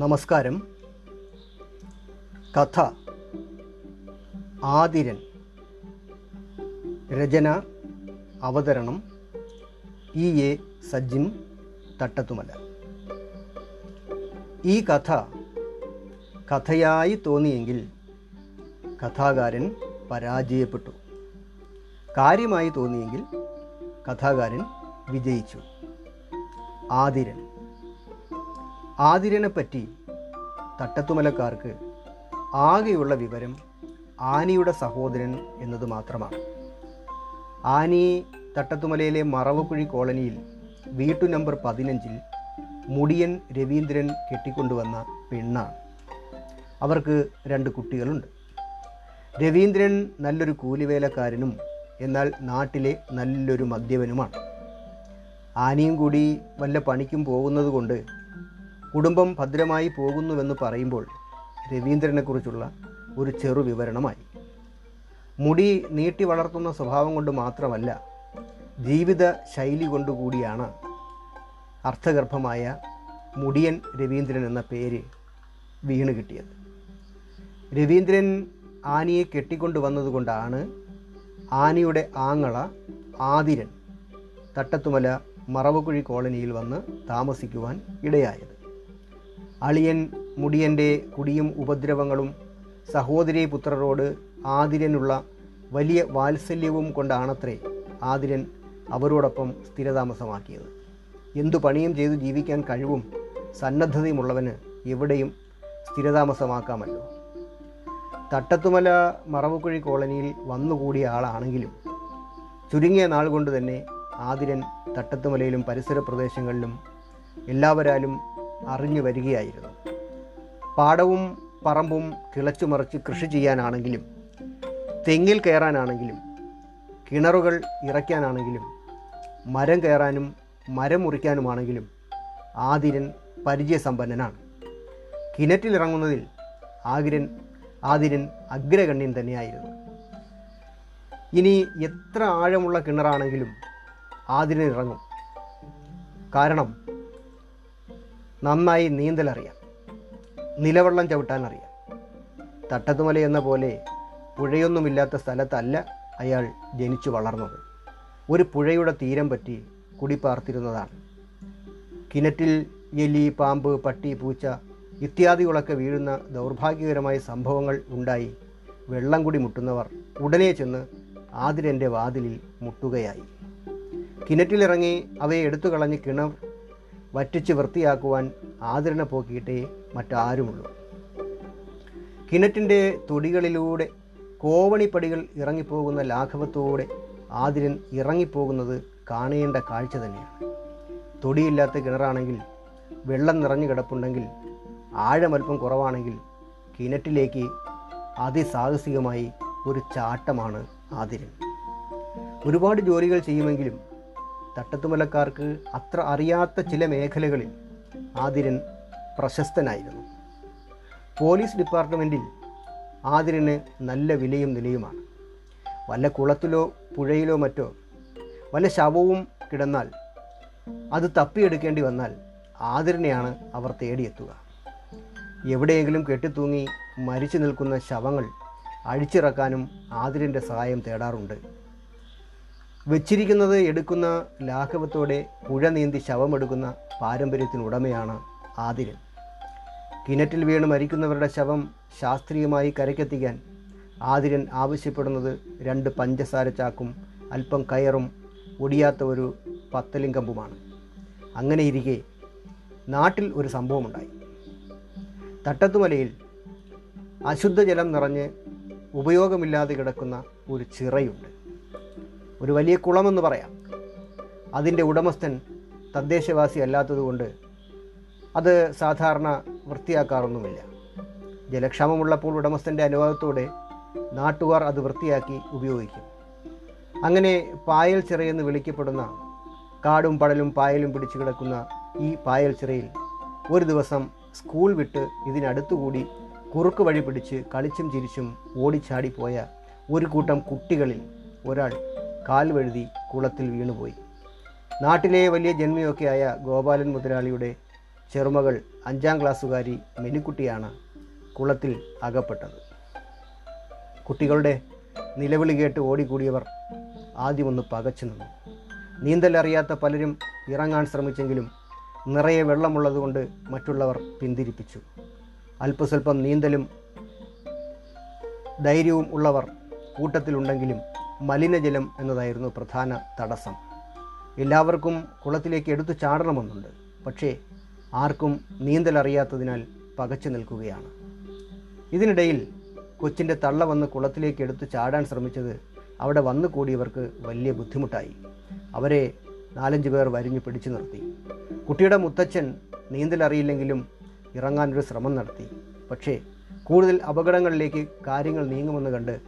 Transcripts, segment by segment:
നമസ്കാരം. കഥ. ആതിരൻ. രചന. അവതരണം. ഇ. എ. സജിം തട്ടത്തുമല. ഈ കഥ കഥയായി തോന്നിയെങ്കിൽ കഥാകാരൻ പരാജയപ്പെട്ടു. കാര്യമായി തോന്നിയെങ്കിൽ കഥാകാരൻ വിജയിച്ചു. ആതിരൻ. ആതിരനെ പറ്റി തട്ടത്തുമലക്കാർക്ക് ആകെയുള്ള വിവരം ആനിയുടെ സഹോദരൻ എന്നത് മാത്രമാണ്. ആനി തട്ടത്തുമലയിലെ മറവക്കുഴി കോളനിയിൽ വീട്ടു നമ്പർ പതിനഞ്ചിൽ മുടിയൻ രവീന്ദ്രൻ കെട്ടിക്കൊണ്ടുവന്ന പെണ്ണാണ്. അവർക്ക് രണ്ട് കുട്ടികളുണ്ട്. രവീന്ദ്രൻ നല്ലൊരു കൂലിവേലക്കാരനും എന്നാൽ നാട്ടിലെ നല്ലൊരു മദ്യപനുമാണ്. ആനയും കൂടി വല്ല പണിക്കും പോകുന്നത് കൊണ്ട് കുടുംബം ഭദ്രമായി പോകുന്നുവെന്ന് പറയുമ്പോൾ രവീന്ദ്രനെക്കുറിച്ചുള്ള ഒരു ചെറു വിവരണമായി. മുടി നീട്ടി വളർത്തുന്ന സ്വഭാവം കൊണ്ട് മാത്രമല്ല ജീവിത ശൈലി കൊണ്ടുകൂടിയാണ് അർത്ഥഗർഭമായ മുടിയൻ രവീന്ദ്രൻ എന്ന പേര് വീണ് കിട്ടിയത്. രവീന്ദ്രൻ ആനിയെ കെട്ടിക്കൊണ്ടുവന്നതുകൊണ്ടാണ് ആനിയുടെ ആങ്ങള ആതിരൻ തട്ടത്തുമല മറവക്കുഴി കോളനിയിൽ വന്ന് താമസിക്കുവാൻ ഇടയായത്. അളിയൻ മുടിയന്റെ കുടിയും ഉപദ്രവങ്ങളും സഹോദരി പുത്രരോട് ആതിരനുള്ള വലിയ വാത്സല്യവും കൊണ്ടാണത്രേ ആതിരൻ അവരോടൊപ്പം സ്ഥിരതാമസമാക്കിയത്. എന്തു പണിയും ചെയ്തു ജീവിക്കാൻ കഴിവും സന്നദ്ധതയുമുള്ളവന് എവിടെയും സ്ഥിരതാമസമാക്കാമല്ലോ. തട്ടത്തുമല മറവുകുഴി കോളനിയിൽ വന്നുകൂടിയ ആളാണെങ്കിലും ചുരുങ്ങിയ നാൾ കൊണ്ട് തന്നെ ആതിരൻ തട്ടത്തുമലയിലും പരിസര പ്രദേശങ്ങളിലും എല്ലാവരാലും അറിഞ്ഞു വരികയായിരുന്നു. പാടവും പറമ്പും കിളച്ചുമറിച്ച് കൃഷി ചെയ്യാനാണെങ്കിലും തെങ്ങിൽ കയറാനാണെങ്കിലും കിണറുകൾ ഇറയ്ക്കാനാണെങ്കിലും മരം കയറാനും മരം മുറിക്കാനുമാണെങ്കിലും ആതിരൻ പരിചയസമ്പന്നനാണ്. കിണറ്റിലിറങ്ങുന്നതിൽ ആഗിരൻ ആതിരൻ അഗ്രഗണ്യൻ തന്നെയായിരുന്നു. ഇനി എത്ര ആഴമുള്ള കിണറാണെങ്കിലും ആതിരൻ ഇറങ്ങും കാരണം നന്നായി നീന്തലറിയാം. നിലവെള്ളം ചവിട്ടാൻ അറിയാം തട്ടത്തുമല എന്ന പോലെ പുഴയൊന്നുമില്ലാത്ത സ്ഥലത്തല്ല അയാൾ ജനിച്ചു വളർന്നത്. ഒരു പുഴയുടെ തീരം പറ്റി കുടിപ്പാർത്തിരുന്നതാണ് കിണറ്റിൽ എലി പാമ്പ് പട്ടി പൂച്ച ഇത്യാദികളൊക്കെ വീഴുന്ന ദൗർഭാഗ്യകരമായ സംഭവങ്ങൾ ഉണ്ടായി വെള്ളം കുടി മുട്ടുന്നവർ ഉടനെ ചെന്ന് ആതിരന്റെ വാതിലിൽ മുട്ടുകയായി. കിണറ്റിലിറങ്ങി അവയെ എടുത്തു കളഞ്ഞ് കിണർ വറ്റിച്ച് വൃത്തിയാക്കുവാൻ ആദരണ പോക്കിയിട്ടേ മറ്റാരുമുള്ളൂ. കിണറ്റിന്റെ തൊടികളിലൂടെ കോവണിപ്പടികൾ ഇറങ്ങിപ്പോകുന്ന ലാഘവത്തോടെ ആതിരൻ ഇറങ്ങിപ്പോകുന്നത് കാണേണ്ട കാഴ്ച തന്നെയാണ്. തൊടിയില്ലാത്ത കിണറാണെങ്കിൽ വെള്ളം നിറഞ്ഞു കിടപ്പുണ്ടെങ്കിൽ ആഴമൽപ്പം കുറവാണെങ്കിൽ കിണറ്റിലേക്ക് അതിസാഹസികമായി ഒരു ചാട്ടമാണ് ആതിരൻ. ഒരുപാട് ജോലികൾ ചെയ്യുമെങ്കിലും തട്ടത്തുമലക്കാർക്ക് അത്ര അറിയാത്ത ചില മേഖലകളിൽ ആതിരൻ പ്രശസ്തനായിരുന്നു. പോലീസ് ഡിപ്പാർട്ട്മെന്റിൽ ആതിരന് നല്ല വിലയും നിലയുമാണ്. വല്ല കുളത്തിലോ പുഴയിലോ മറ്റോ വല്ല ശവവും കിടന്നാൽ അത് തപ്പിയെടുക്കേണ്ടി വന്നാൽ ആതിരനെയാണ് അവർ തേടിയെത്തുക. എവിടെയെങ്കിലും കെട്ടിത്തൂങ്ങി മരിച്ചു നിൽക്കുന്ന ശവങ്ങൾ അഴിച്ചിറക്കാനും ആതിരന്റെ സഹായം തേടാറുണ്ട്. വെച്ചിരിക്കുന്നത് എടുക്കുന്ന ലാഘവത്തോടെ പുഴ നീന്തി ശവമെടുക്കുന്ന പാരമ്പര്യത്തിനുടമയാണ് ആതിരൻ. കിണറ്റിൽ വീണ് മരിക്കുന്നവരുടെ ശവം ശാസ്ത്രീയമായി കരയ്ക്കെത്തിക്കാൻ ആതിരൻ ആവശ്യപ്പെടുന്നത് രണ്ട് പഞ്ചസാര ചാക്കും അല്പം കയറും ഒടിയാത്ത ഒരു പത്തലിംഗമ്പുമാണ്. അങ്ങനെ ഇരിക്കെ നാട്ടിൽ ഒരു സംഭവമുണ്ടായി. തട്ടത്തുമലയിൽ അശുദ്ധജലം നിറഞ്ഞ് ഉപയോഗമില്ലാതെ കിടക്കുന്ന ഒരു ചിറയുണ്ട്. ഒരു വലിയ കുളമെന്ന് പറയാം. അതിന്റെ ഉടമസ്ഥൻ തദ്ദേശവാസി അല്ലാത്തതുകൊണ്ട് അത് സാധാരണ വൃത്തിയാക്കാറൊന്നുമില്ല. ജലക്ഷാമമുള്ളപ്പോൾ ഉടമസ്ഥന്റെ അനുവാദത്തോടെ നാട്ടുകാർ അത് വൃത്തിയാക്കി ഉപയോഗിക്കും. അങ്ങനെ പായൽ ചിറയെന്ന് വിളിക്കപ്പെടുന്ന കാടും പടലും പായലും പിടിച്ചു കിടക്കുന്ന ഈ പായൽ ചിറയിൽ ഒരു ദിവസം സ്കൂൾ വിട്ട് ഇതിനടുത്തുകൂടി കുറുക്ക് വഴി പിടിച്ച് കളിച്ചും ചിരിച്ചും ഓടിച്ചാടി പോയ ഒരു കൂട്ടം കുട്ടികളിൽ ഒരാൾ കാൽ വഴുതി കുളത്തിൽ വീണുപോയി. നാട്ടിലെ വലിയ ജന്മിയൊക്കെയായ ഗോപാലൻ മുതലാളിയുടെ ചെറുമകൾ അഞ്ചാം ക്ലാസ്സുകാരി മെനിക്കുട്ടിയാണ് കുളത്തിൽ അകപ്പെട്ടത്. കുട്ടികളുടെ നിലവിളി കേട്ട് ഓടിക്കൂടിയവർ ആദ്യമൊന്ന് പകച്ചു നിന്നു. നീന്തലറിയാത്ത പലരും ഇറങ്ങാൻ ശ്രമിച്ചെങ്കിലും നിറയെ വെള്ളമുള്ളതുകൊണ്ട് മറ്റുള്ളവർ പിന്തിരിപ്പിച്ചു. അല്പസ്വല്പം നീന്തലും ധൈര്യവും ഉള്ളവർ കൂട്ടത്തിലുണ്ടെങ്കിലും മലിനജലം എന്നതായിരുന്നു പ്രധാന തടസ്സം. എല്ലാവർക്കും കുളത്തിലേക്ക് എടുത്തു ചാടണമെന്നുണ്ട്. പക്ഷേ ആർക്കും നീന്തൽ അറിയാത്തതിനാൽ പകച്ചു നിൽക്കുകയാണ്. ഇതിനിടയിൽ കൊച്ചിന്റെ തള്ള വന്ന് കുളത്തിലേക്ക് എടുത്തു ചാടാൻ ശ്രമിച്ചത് അവിടെ വന്നു കൂടിയവർക്ക് വലിയ ബുദ്ധിമുട്ടായി. അവരെ നാലഞ്ച് പേർ വരിഞ്ഞു പിടിച്ചു നിർത്തി. കുട്ടിയുടെ മുത്തച്ഛൻ നീന്തൽ അറിയില്ലെങ്കിലും ഇറങ്ങാനൊരു ശ്രമം നടത്തി. പക്ഷേ കൂടുതൽ അപകടങ്ങളിലേക്ക് കാര്യങ്ങൾ നീങ്ങുമെന്ന് കണ്ട്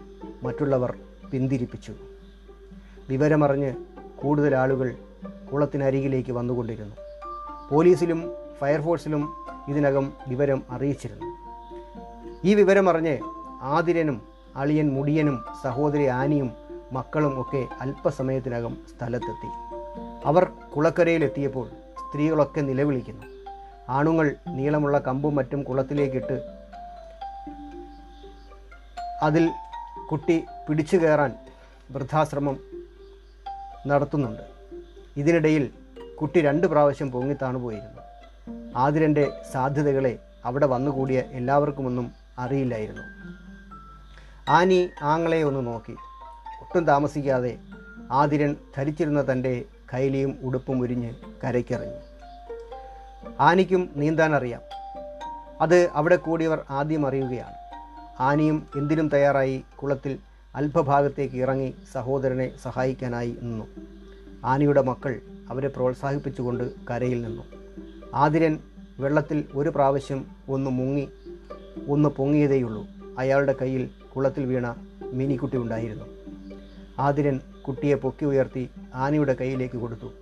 മറ്റുള്ളവർ പിന്തിരിപ്പിച്ചു. വിവരമറിഞ്ഞ് കൂടുതൽ ആളുകൾ കുളത്തിനരികിലേക്ക് വന്നുകൊണ്ടിരുന്നു. പോലീസിലും ഫയർഫോഴ്സിലും ഇതിനകം വിവരം അറിയിച്ചിരുന്നു. ഈ വിവരമറിഞ്ഞ് ആതിരനും അളിയൻ മുടിയനും സഹോദരി ആനിയും മക്കളും ഒക്കെ അല്പസമയത്തിനകം സ്ഥലത്തെത്തി. അവർ കുളക്കരയിലെത്തിയപ്പോൾ സ്ത്രീകളൊക്കെ നിലവിളിക്കുന്നു. ആണുങ്ങൾ നീളമുള്ള കമ്പും മറ്റും കുളത്തിലേക്കിട്ട് അതിൽ കുട്ടി പിടിച്ചു കയറാൻ വൃദ്ധാശ്രമം നടത്തുന്നുണ്ട്. ഇതിനിടയിൽ കുട്ടി രണ്ട് പ്രാവശ്യം പൊങ്ങിത്താണു പോയിരുന്നു ആതിരന്റെ സാധ്യതകളെ അവിടെ വന്നുകൂടിയ എല്ലാവർക്കുമൊന്നും അറിയില്ലായിരുന്നു. ആനി ആങ്ങളെ ഒന്ന് നോക്കി. ഒട്ടും താമസിക്കാതെ ആതിരൻ ധരിച്ചിരുന്ന തന്റെ കൈലിയും ഉടുപ്പും ഉരിഞ്ഞ് കരയ്ക്കിറങ്ങി. ആനിക്കും നീന്താൻ അറിയാം അത് അവിടെ കൂടിയവർ ആദ്യം അറിയുകയാണ്. ആനിയും എന്തിനും തയ്യാറായി കുളത്തിൽ അല്പഭാഗത്തേക്ക് ഇറങ്ങി സഹോദരനെ സഹായിക്കാനായി നിന്നു. ആനിയുടെ മക്കൾ അവരെ പ്രോത്സാഹിപ്പിച്ചുകൊണ്ട് കരയിൽ നിന്നു. ആതിരൻ വെള്ളത്തിൽ ഒരു പ്രാവശ്യം ഒന്ന് മുങ്ങി ഒന്ന് പൊങ്ങിയതേയുള്ളൂ. അയാളുടെ കയ്യിൽ കുളത്തിൽ വീണ മിനിക്കുട്ടി ഉണ്ടായിരുന്നു. ആതിരൻ കുട്ടിയെ പൊക്കി ഉയർത്തി ആനയുടെ കയ്യിലേക്ക് കൊടുത്തു.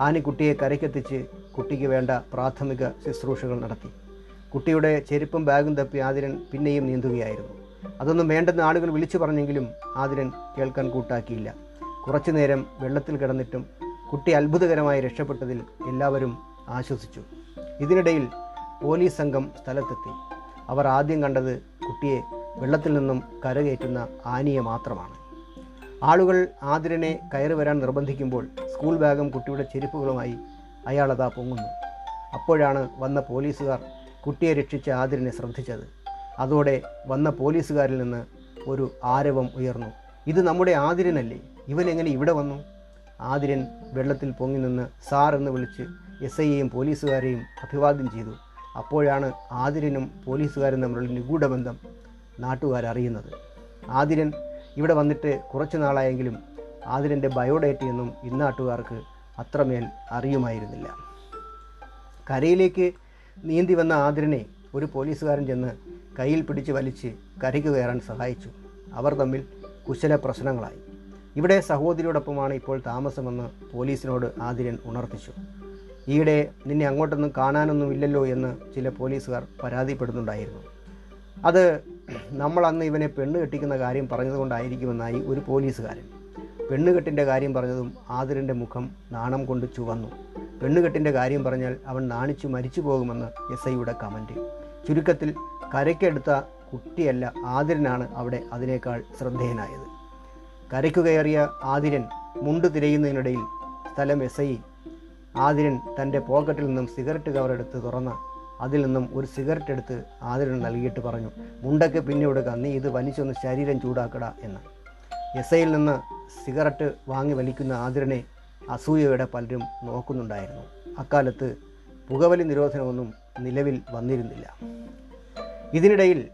ആനി കുട്ടിയെ കരയ്ക്കെത്തിച്ച് കുട്ടിക്ക് വേണ്ട പ്രാഥമിക ശുശ്രൂഷകൾ നടത്തി. കുട്ടിയുടെ ചെരുപ്പും ബാഗും തപ്പി ആതിരൻ പിന്നെയും നീന്തുകയായിരുന്നു. അതൊന്നും വേണ്ടെന്ന് ആളുകൾ വിളിച്ചു പറഞ്ഞെങ്കിലും ആതിരൻ കേൾക്കാൻ കൂട്ടാക്കിയില്ല. കുറച്ചു നേരം വെള്ളത്തിൽ കിടന്നിട്ടും കുട്ടി അത്ഭുതകരമായി രക്ഷപ്പെട്ടതിൽ എല്ലാവരും ആശ്വസിച്ചു. ഇതിനിടയിൽ പോലീസ് സംഘം സ്ഥലത്തെത്തി. അവർ ആദ്യം കണ്ടത് കുട്ടിയെ വെള്ളത്തിൽ നിന്നും കരകയറ്റുന്ന ആനിയെ മാത്രമാണ്. ആളുകൾ ആതിരനെ കയറി വരാൻ നിർബന്ധിക്കുമ്പോൾ സ്കൂൾ ബാഗും കുട്ടിയുടെ ചെരുപ്പുകളുമായി അയാളതാ പൊങ്ങുന്നു. അപ്പോഴാണ് വന്ന പോലീസുകാർ കുട്ടിയെ രക്ഷിച്ച ആതിരനെ ശ്രദ്ധിച്ചത്. അതോടെ വന്ന പോലീസുകാരിൽ നിന്ന് ഒരു ആരവം ഉയർന്നു. ഇത് നമ്മുടെ ആതിരനല്ലേ? ഇവൻ എങ്ങനെ ഇവിടെ വന്നു? ആതിരൻ വെള്ളത്തിൽ പൊങ്ങി നിന്ന് സാർ എന്ന് വിളിച്ച് എസ് ഐയെയും പോലീസുകാരെയും അഭിവാദ്യം ചെയ്തു. അപ്പോഴാണ് ആതിരനും പോലീസുകാരും തമ്മിലുള്ള നിഗൂഢബന്ധം നാട്ടുകാരറിയുന്നത് ആതിരൻ ഇവിടെ വന്നിട്ട് കുറച്ച് നാളായെങ്കിലും ആതിരന്റെ ബയോഡേറ്റയൊന്നും ഇന്നാട്ടുകാർക്ക് അത്രമേൽ അറിയുമായിരുന്നില്ല. കരയിലേക്ക് നീന്തി വന്ന ആതിരനെ ഒരു പോലീസുകാരൻ ചെന്ന് കയ്യിൽ പിടിച്ച് വലിച്ച് കരയ്ക്ക് കയറാൻ സഹായിച്ചു. അവർ തമ്മിൽ കുശല പ്രശ്നങ്ങളായി. ഇവിടെ സഹോദരിയോടൊപ്പമാണ് ഇപ്പോൾ താമസമെന്ന് പോലീസിനോട് ആതിരൻ ഉണർത്തിച്ചു. ഈയിടെ നിന്നെ അങ്ങോട്ടൊന്നും കാണാനൊന്നും ഇല്ലല്ലോ എന്ന് ചില പോലീസുകാർ പരാതിപ്പെടുന്നുണ്ടായിരുന്നു. അത് നമ്മൾ അന്ന് ഇവനെ പെണ്ണ് കെട്ടിക്കുന്ന കാര്യം പറഞ്ഞതുകൊണ്ടായിരിക്കുമെന്നായി ഒരു പോലീസുകാരൻ പെണ്ണുകെട്ടിന്റെ കാര്യം പറഞ്ഞതും ആതിരന്റെ മുഖം നാണം കൊണ്ട് ചുവന്നു. പെണ്ണുകെട്ടിന്റെ കാര്യം പറഞ്ഞാൽ അവൻ നാണിച്ചു മരിച്ചു പോകുമെന്ന് എസ് ഐയുടെ കമന്റ് ചുരുക്കത്തിൽ കരയ്ക്കെടുത്ത കുട്ടിയല്ല ആതിരനാണ് അവിടെ അതിനേക്കാൾ ശ്രദ്ധേയനായത്. കരയ്ക്കു കയറിയ ആതിരൻ മുണ്ട് തിരയുന്നതിനിടയിൽ സ്ഥലം എസ് ഐ ആതിരൻ തന്റെ പോക്കറ്റിൽ നിന്നും സിഗരറ്റ് കവർ എടുത്ത് തുറന്ന അതിൽ നിന്നും ഒരു സിഗരറ്റ് എടുത്ത് ആതിരൻ നൽകിയിട്ട് പറഞ്ഞു മുണ്ടൊക്കെ പിന്നെ കൊടുക്കുക നീ ഇത് വലിച്ചൊന്ന് ശരീരം ചൂടാക്കട എന്ന്. എസ് ഐയിൽ നിന്ന് സിഗരറ്റ് വാങ്ങി വലിക്കുന്ന ആതിരനെ അസൂയയോടെ പലരും നോക്കുന്നുണ്ടായിരുന്നു. അക്കാലത്ത് പുകവലി നിരോധനമൊന്നും നിലവിൽ വന്നിരുന്നില്ല. ഇതിനിടയിൽ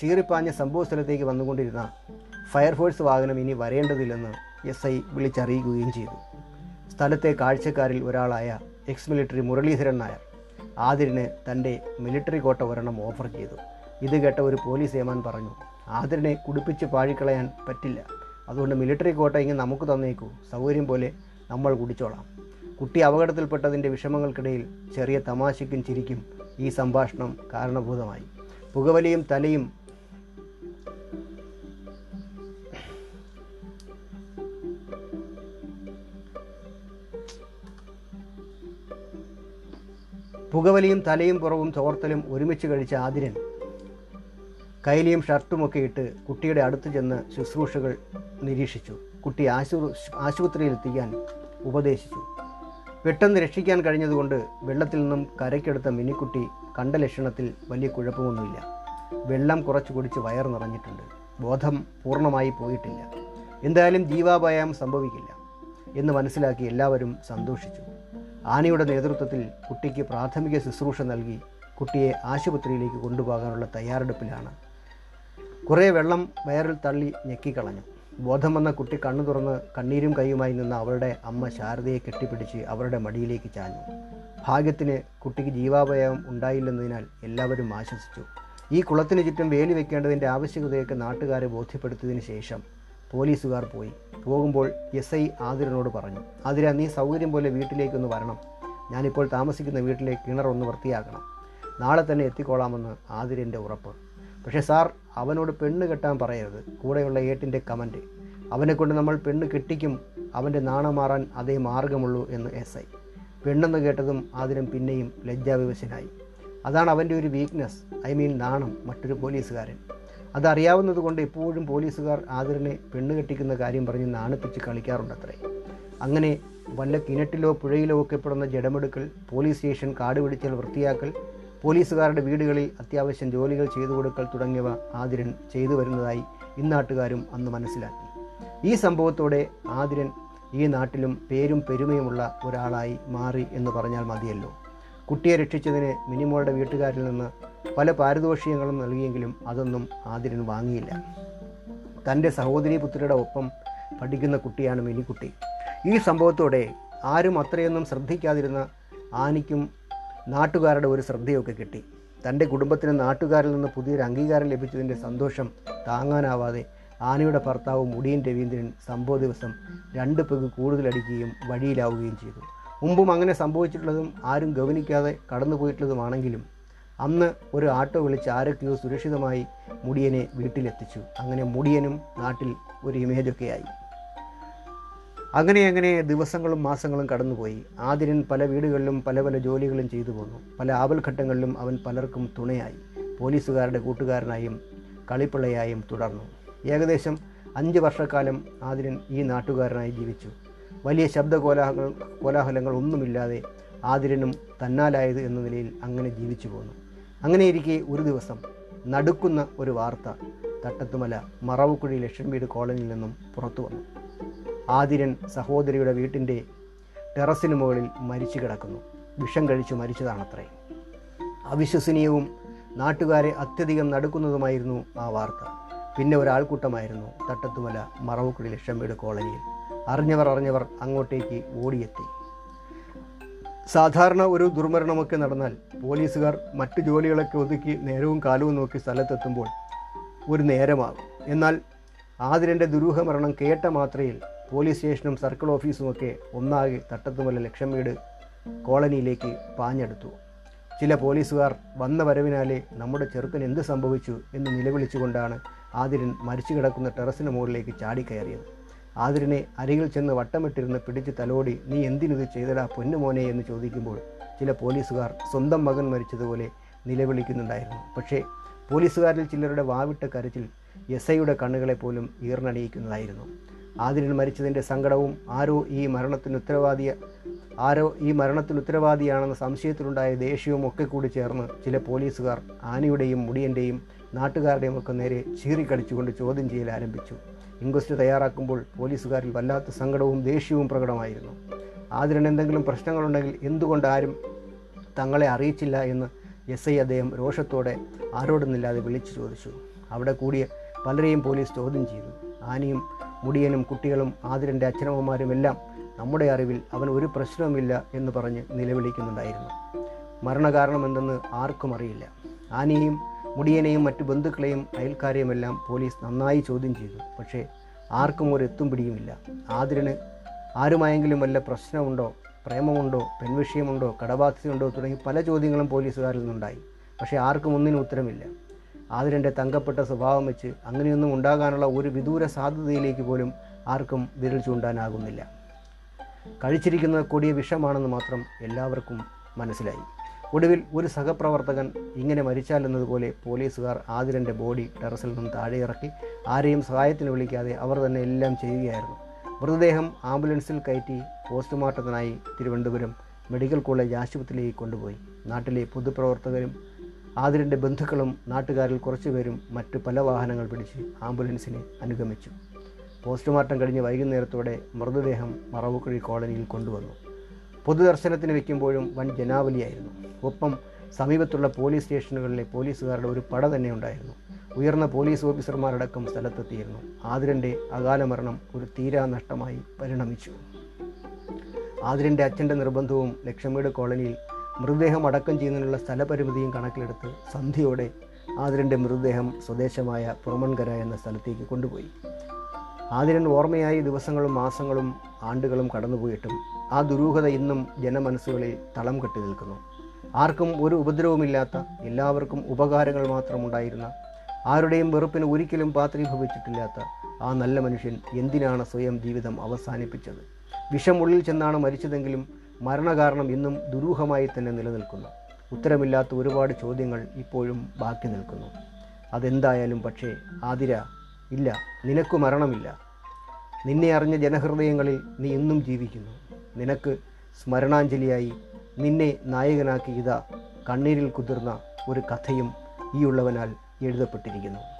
ചീറിപ്പാഞ്ഞ സംഭവ സ്ഥലത്തേക്ക് വന്നുകൊണ്ടിരുന്ന ഫയർഫോഴ്സ് വാഹനം ഇനി വരേണ്ടതില്ലെന്ന് എസ് ഐ വിളിച്ചറിയിക്കുകയും ചെയ്തു. സ്ഥലത്തെ കാഴ്ചക്കാരിൽ ഒരാളായ എക്സ് മിലിറ്ററി മുരളീധരൻ നായർ ആതിരന് തന്റെ മിലിറ്ററി കോട്ട ഒരെണ്ണം ഓഫർ ചെയ്തു. ഇത് കേട്ട ഒരു പോലീസ് ഏമാൻ പറഞ്ഞു ആതിരനെ കുടിപ്പിച്ച് പാഴിക്കളയാൻ പറ്റില്ല. അതുകൊണ്ട് മിലിറ്ററി കോട്ട ഇങ്ങനെ നമുക്ക് തന്നേക്കൂ. സൗകര്യം പോലെ നമ്മൾ കുടിച്ചോളാം. കുട്ടി അപകടത്തിൽപ്പെട്ടതിന്റെ വിഷമങ്ങൾക്കിടയിൽ ചെറിയ തമാശയ്ക്കും ചിരിക്കും ഈ സംഭാഷണം കാരണഭൂതമായി. പുകവലിയും തലയും പുകവലിയും തലയും പുറവും ചോർത്തലും ഒരുമിച്ച് കഴിച്ച ആതിരൻ കൈലിയും ഷർട്ടുമൊക്കെ ഇട്ട് കുട്ടിയുടെ അടുത്ത് ചെന്ന് ശുശ്രൂഷകൾ നിരീക്ഷിച്ചു. കുട്ടി ആശു ആശുപത്രിയിൽ എത്തിക്കാൻ ഉപദേശിച്ചു. പെട്ടെന്ന് രക്ഷിക്കാൻ കഴിഞ്ഞതുകൊണ്ട് വെള്ളത്തിൽ നിന്നും കരയ്ക്കെടുത്ത മിനിക്കുട്ടി കണ്ട ലക്ഷണത്തിൽ വലിയ കുഴപ്പമൊന്നുമില്ല. വെള്ളം കുറച്ച് കുടിച്ച് വയർ നിറഞ്ഞിട്ടുണ്ട്. ബോധം പൂർണമായി പോയിട്ടില്ല. എന്തായാലും ജീവാപായം സംഭവിക്കില്ല എന്ന് മനസ്സിലാക്കി എല്ലാവരും സന്തോഷിച്ചു. ആനയുടെ നേതൃത്വത്തിൽ കുട്ടിക്ക് പ്രാഥമിക ശുശ്രൂഷ നൽകി കുട്ടിയെ ആശുപത്രിയിലേക്ക് കൊണ്ടുപോകാനുള്ള തയ്യാറെടുപ്പിലാണ് കുറേ വെള്ളം വയറിൽ തള്ളി ഞെക്കിക്കളഞ്ഞു. ബോധം വന്ന കുട്ടി കണ്ണു തുറന്ന് കണ്ണീരും കൈയുമായി നിന്ന അവളുടെ അമ്മ ശാരദയെ കെട്ടിപ്പിടിച്ച് അവരുടെ മടിയിലേക്ക് ചാഞ്ഞു. ഭാഗ്യത്തിന് കുട്ടിക്ക് ജീവാപയം ഉണ്ടായില്ലെന്നതിനാൽ എല്ലാവരും ആശ്വസിച്ചു. ഈ കുളത്തിന് ചുറ്റും വേലി വെക്കേണ്ടതിന്റെ ആവശ്യകതയൊക്കെ നാട്ടുകാരെ ബോധ്യപ്പെടുത്തിയതിന് ശേഷം പോലീസുകാർ പോയി. പോകുമ്പോൾ എസ് ഐ ആതിരനോട് പറഞ്ഞു ആതിര നീ സൗകര്യം പോലെ വീട്ടിലേക്കൊന്ന് വരണം. ഞാനിപ്പോൾ താമസിക്കുന്ന വീട്ടിലെ കിണർ ഒന്ന് വൃത്തിയാക്കണം. നാളെ തന്നെ എത്തിക്കോളാമെന്ന് ആതിരന്റെ ഉറപ്പ്. പക്ഷേ സാർ അവനോട് പെണ്ണ് കെട്ടാൻ പറയരുത്. കൂടെയുള്ള ഏട്ടിന്റെ കമന്റ് അവനെക്കൊണ്ട് നമ്മൾ പെണ്ണ് കെട്ടിക്കും. അവന്റെ നാണം മാറാൻ അതേ മാർഗമുള്ളൂ എന്ന് എസ് ഐ. പെണ്ണെന്ന് കേട്ടതും ആതിരം പിന്നെയും ലജ്ജാവിവശനായി. അതാണ് അവന്റെ ഒരു വീക്ക്നെസ് ഐ മീൻ നാണം. മറ്റൊരു പോലീസുകാരൻ. അതറിയാവുന്നതുകൊണ്ട് എപ്പോഴും പോലീസുകാർ ആതിരനെ പെണ്ണ് കെട്ടിക്കുന്ന കാര്യം പറഞ്ഞ് നാണിപ്പിച്ച് കളിക്കാറുണ്ട് അത്രേ അങ്ങനെ വല്ല കിണറ്റിലോ പുഴയിലോ ഒക്കെ പെടുന്ന ജഡമെടുക്കൽ പോലീസ് സ്റ്റേഷൻ കാട് പിടിച്ചൽ വൃത്തിയാക്കൽ പോലീസുകാരുടെ വീടുകളിൽ അത്യാവശ്യം ജോലികൾ ചെയ്തു കൊടുക്കൽ തുടങ്ങിയവ ആതിരൻ ചെയ്തു വരുന്നതായി ഇന്നാട്ടുകാരും അന്ന് മനസ്സിലാക്കി. ഈ സംഭവത്തോടെ ആതിരൻ ഈ നാട്ടിലും പേരും പെരുമയുമുള്ള ഒരാളായി മാറി എന്ന് പറഞ്ഞാൽ മതിയല്ലോ. കുട്ടിയെ രക്ഷിച്ചതിന് മിനിമോളുടെ വീട്ടുകാരിൽ നിന്ന് പല പാരിതോഷികങ്ങളും നൽകിയെങ്കിലും അതൊന്നും ആതിരൻ വാങ്ങിയില്ല. തന്റെ സഹോദരി പുത്രിയുടെ ഒപ്പം പഠിക്കുന്ന കുട്ടിയാണ് മിനിക്കുട്ടി. ഈ സംഭവത്തോടെ ആരും അത്രയൊന്നും ശ്രദ്ധിക്കാതിരുന്ന ആനിക്കും നാട്ടുകാരുടെ ഒരു ശ്രദ്ധയൊക്കെ കിട്ടി. തന്റെ കുടുംബത്തിന് നാട്ടുകാരിൽ നിന്ന് പുതിയൊരു അംഗീകാരം ലഭിച്ചതിന്റെ സന്തോഷം താങ്ങാനാവാതെ ആനയുടെ ഭർത്താവ് മുടിയൻ രവീന്ദ്രൻ സംഭവ ദിവസം രണ്ട് പെഗ് കൂടുതലടിക്കുകയും വഴിയിലാവുകയും ചെയ്തു. മുമ്പും അങ്ങനെ സംഭവിച്ചിട്ടുള്ളതും ആരും ഗവനിക്കാതെ കടന്നുപോയിട്ടുള്ളതുമാണെങ്കിലും അന്ന് ഒരു ആട്ടോ വിളിച്ച് ആരൊക്കെയോ സുരക്ഷിതമായി മുടിയനെ വീട്ടിലെത്തിച്ചു. അങ്ങനെ മുടിയനും നാട്ടിൽ ഒരു ഇമേജൊക്കെയായി. അങ്ങനെ അങ്ങനെ ദിവസങ്ങളും മാസങ്ങളും കടന്നുപോയി. ആതിരൻ പല വീടുകളിലും പല പല ജോലികളും ചെയ്തു പോന്നു. പല ആപൽഘട്ടങ്ങളിലും അവൻ പലർക്കും തുണയായി. പോലീസുകാരുടെ കൂട്ടുകാരനായും കളിപ്പിള്ളയായും തുടർന്നു. ഏകദേശം അഞ്ച് വർഷക്കാലം ആതിരൻ ഈ നാട്ടുകാരനായി ജീവിച്ചു. വലിയ ശബ്ദ കോലാഹങ്ങൾ കോലാഹലങ്ങൾ ഒന്നുമില്ലാതെ ആതിരനും തന്നാലായത് എന്ന നിലയിൽ അങ്ങനെ ജീവിച്ചു പോന്നു. അങ്ങനെയിരിക്കെ ഒരു ദിവസം നടുക്കുന്ന ഒരു വാർത്ത തട്ടത്തുമല മറവുക്കുഴി ലക്ഷം വീട് കോളനിയിൽ നിന്നും പുറത്തു വന്നു. ആതിരൻ സഹോദരിയുടെ വീട്ടിന്റെ ടെറസിന് മുകളിൽ മരിച്ചു കിടക്കുന്നു. വിഷം കഴിച്ചു മരിച്ചതാണത്രേ. അവിശ്വസനീയവും നാട്ടുകാരെ അത്യധികം നടുക്കുന്നതുമായിരുന്നു ആ വാർത്ത. പിന്നെ ഒരാൾക്കൂട്ടമായിരുന്നു തട്ടത്തുമല മറവുക്കുടി ലക്ഷംവീട് കോളനിയിൽ. അറിഞ്ഞവർ അറിഞ്ഞവർ അങ്ങോട്ടേക്ക് ഓടിയെത്തി. സാധാരണ ഒരു ദുർമരണമൊക്കെ നടന്നാൽ പോലീസുകാർ മറ്റു ജോലികളൊക്കെ ഒതുക്കി നേരവും കാലവും നോക്കി സ്ഥലത്തെത്തുമ്പോൾ ഒരു നേരമാകും. എന്നാൽ ആതിരന്റെ ദുരൂഹമരണം കേട്ട മാത്രയിൽ പോലീസ് സ്റ്റേഷനും സർക്കിൾ ഓഫീസുമൊക്കെ ഒന്നാകെ തട്ടത്തുമല ലക്ഷം വീട് കോളനിയിലേക്ക് പാഞ്ഞെടുത്തു. ചില പോലീസുകാർ വന്ന വരവിനാലെ നമ്മുടെ ചെറുക്കൻ എന്ത് സംഭവിച്ചു എന്ന് നിലവിളിച്ചുകൊണ്ടാണ് ആതിരൻ മരിച്ചു കിടക്കുന്ന ടെറസിന് മുകളിലേക്ക് ചാടിക്കയറിയത്. ആതിരനെ അരികിൽ ചെന്ന് വട്ടമിട്ടിരുന്ന് പിടിച്ച് തലോടി നീ എന്തിനിത് ചെയ്തടാ പൊന്നുമോനെ എന്ന് ചോദിക്കുമ്പോൾ ചില പോലീസുകാർ സ്വന്തം മകൻ മരിച്ചതുപോലെ നിലവിളിക്കുന്നുണ്ടായിരുന്നു. പക്ഷേ പോലീസുകാരിൽ ചിലരുടെ വാവിട്ട കരച്ചിൽ എസ് ഐയുടെ കണ്ണുകളെ പോലും ഈർന്നണിയിക്കുന്നതായിരുന്നു. ആതിരൻ മരിച്ചതിന്റെ സങ്കടവും ആരോ ഈ മരണത്തിന് ഉത്തരവാദിയ ആരോ ഈ മരണത്തിന് ഉത്തരവാദിയാണെന്ന സംശയത്തിലുണ്ടായ ദേഷ്യവും ഒക്കെ കൂടി ചേർന്ന് ചില പോലീസുകാർ ആനയുടെയും മുടിയന്റെയും നാട്ടുകാരുടെയും ഒക്കെ നേരെ ചീറിക്കടിച്ചുകൊണ്ട് ചോദ്യം ചെയ്യൽ ആരംഭിച്ചു. ഇൻക്വസ്റ്റ് തയ്യാറാക്കുമ്പോൾ പോലീസുകാരിൽ വല്ലാത്ത സങ്കടവും ദേഷ്യവും പ്രകടമായിരുന്നു. ആതിരൻ എന്തെങ്കിലും പ്രശ്നങ്ങളുണ്ടെങ്കിൽ എന്തുകൊണ്ട് ആരും തങ്ങളെ അറിയിച്ചില്ല എന്ന് എസ് ഐ അദ്ദേഹം രോഷത്തോടെ ആരോടുന്നില്ലാതെ വിളിച്ചു ചോദിച്ചു. അവിടെ കൂടിയ പലരെയും പോലീസ് ചോദ്യം ചെയ്തു. ആനയും മുടിയനും കുട്ടികളും ആതിരന്റെ അച്ഛനമ്മമാരും എല്ലാം നമ്മുടെ അറിവിൽ അവൻ ഒരു പ്രശ്നവുമില്ല എന്ന് പറഞ്ഞ് നിലവിളിക്കുന്നുണ്ടായിരുന്നു. മരണകാരണം എന്തെന്ന് ആർക്കും അറിയില്ല. ആനയും മുടിയനെയും മറ്റു ബന്ധുക്കളെയും അയൽക്കാരെയുമെല്ലാം പോലീസ് നന്നായി ചോദ്യം ചെയ്തു. പക്ഷേ ആർക്കും ഒരു എത്തും പിടിയുമില്ല. ആതിരന് ആരുമായെങ്കിലും വല്ല പ്രശ്നമുണ്ടോ പ്രേമമുണ്ടോ പെൺവിഷയമുണ്ടോ കടബാധ്യതയുണ്ടോ തുടങ്ങി പല ചോദ്യങ്ങളും പോലീസുകാരിൽ നിന്നുണ്ടായി. പക്ഷേ ആർക്കും ഒന്നിനും ഉത്തരമില്ല. ആതിരന്റെ തങ്കപ്പെട്ട സ്വഭാവം വെച്ച് അങ്ങനെയൊന്നും ഉണ്ടാകാനുള്ള ഒരു വിദൂര സാധ്യതയിലേക്ക് പോലും ആർക്കും വിരൽ ചൂണ്ടാനാകുന്നില്ല. കഴിച്ചിരിക്കുന്നത് കൊടിയ വിഷമാണെന്ന് മാത്രം എല്ലാവർക്കും മനസ്സിലായി. ഒടുവിൽ ഒരു സഹപ്രവർത്തകൻ ഇങ്ങനെ മരിച്ചാൽ എന്നതുപോലെ പോലീസുകാർ ആതിരന്റെ ബോഡി ടെറസിൽ നിന്നും താഴെ ഇറക്കി ആരെയും സഹായത്തിന് വിളിക്കാതെ അവർ തന്നെ എല്ലാം ചെയ്യുകയായിരുന്നു. മൃതദേഹം ആംബുലൻസിൽ കയറ്റി പോസ്റ്റ്മോർട്ടത്തിനായി തിരുവനന്തപുരം മെഡിക്കൽ കോളേജ് ആശുപത്രിയിലേക്ക് കൊണ്ടുപോയി. നാട്ടിലെ പൊതുപ്രവർത്തകരും ആതിരന്റെ ബന്ധുക്കളും നാട്ടുകാരിൽ കുറച്ചുപേരും മറ്റു പല വാഹനങ്ങൾ പിടിച്ച് ആംബുലൻസിനെ അനുഗമിച്ചു. പോസ്റ്റ്മോർട്ടം കഴിഞ്ഞ് വൈകുന്നേരത്തോടെ മൃതദേഹം മറവുക്കുഴി കോളനിയിൽ കൊണ്ടുവന്നു. പൊതുദർശനത്തിന് വയ്ക്കുമ്പോഴും വൻ ജനാവലിയായിരുന്നു. ഒപ്പം സമീപത്തുള്ള പോലീസ് സ്റ്റേഷനുകളിലെ പോലീസുകാരുടെ ഒരു പട തന്നെ ഉണ്ടായിരുന്നു. ഉയർന്ന പോലീസ് ഓഫീസർമാരടക്കം സ്ഥലത്തെത്തിയിരുന്നു. ആതിരന്റെ അകാല മരണം ഒരു തീരാ നഷ്ടമായി പരിണമിച്ചു. ആതിരന്റെ അച്ഛന്റെ നിർബന്ധവും ലക്ഷ്മിയുടെ കോളനിയിൽ മൃതദേഹം അടക്കം ചെയ്യുന്നതിനുള്ള സ്ഥലപരിമിതിയും കണക്കിലെടുത്ത് സന്ധ്യയോടെ ആതിരന്റെ മൃതദേഹം സ്വദേശമായ പുറമൺകര എന്ന സ്ഥലത്തേക്ക് കൊണ്ടുപോയി. ആതിരൻ ഓർമ്മയായി ദിവസങ്ങളും മാസങ്ങളും ആണ്ടുകളും കടന്നുപോയിട്ടും ആ ദുരൂഹത ഇന്നും ജനമനസ്സുകളിൽ തളം കെട്ടി നിൽക്കുന്നു. ആർക്കും ഒരു ഉപദ്രവമില്ലാത്ത എല്ലാവർക്കും ഉപകാരങ്ങൾ മാത്രമുണ്ടായിരുന്ന ആരുടെയും വെറുപ്പിന് ഒരിക്കലും പാത്രീഭവിച്ചിട്ടില്ലാത്ത ആ നല്ല മനുഷ്യൻ എന്തിനാണ് സ്വയം ജീവിതം അവസാനിപ്പിച്ചത്? വിഷമുള്ളിൽ ചെന്നാണ് മരിച്ചതെങ്കിലും മരണകാരണം ഇന്നും ദുരൂഹമായി തന്നെ നിലനിൽക്കുന്നു. ഉത്തരമില്ലാത്ത ഒരുപാട് ചോദ്യങ്ങൾ ഇപ്പോഴും ബാക്കി നിൽക്കുന്നു. അതെന്തായാലും പക്ഷേ ആതിര ഇല്ല നിനക്ക് മരണമില്ല. നിന്നെ അറിഞ്ഞ ജനഹൃദയങ്ങളിൽ നീ ഇന്നും ജീവിക്കുന്നു. നിനക്ക് സ്മരണാഞ്ജലിയായി നിന്നെ നായകനാക്കി ഇതാ കണ്ണീരിൽ കുതിർന്ന ഒരു കഥയും ഈ ഉള്ളവനാൽ എഴുതപ്പെട്ടിരിക്കുന്നു.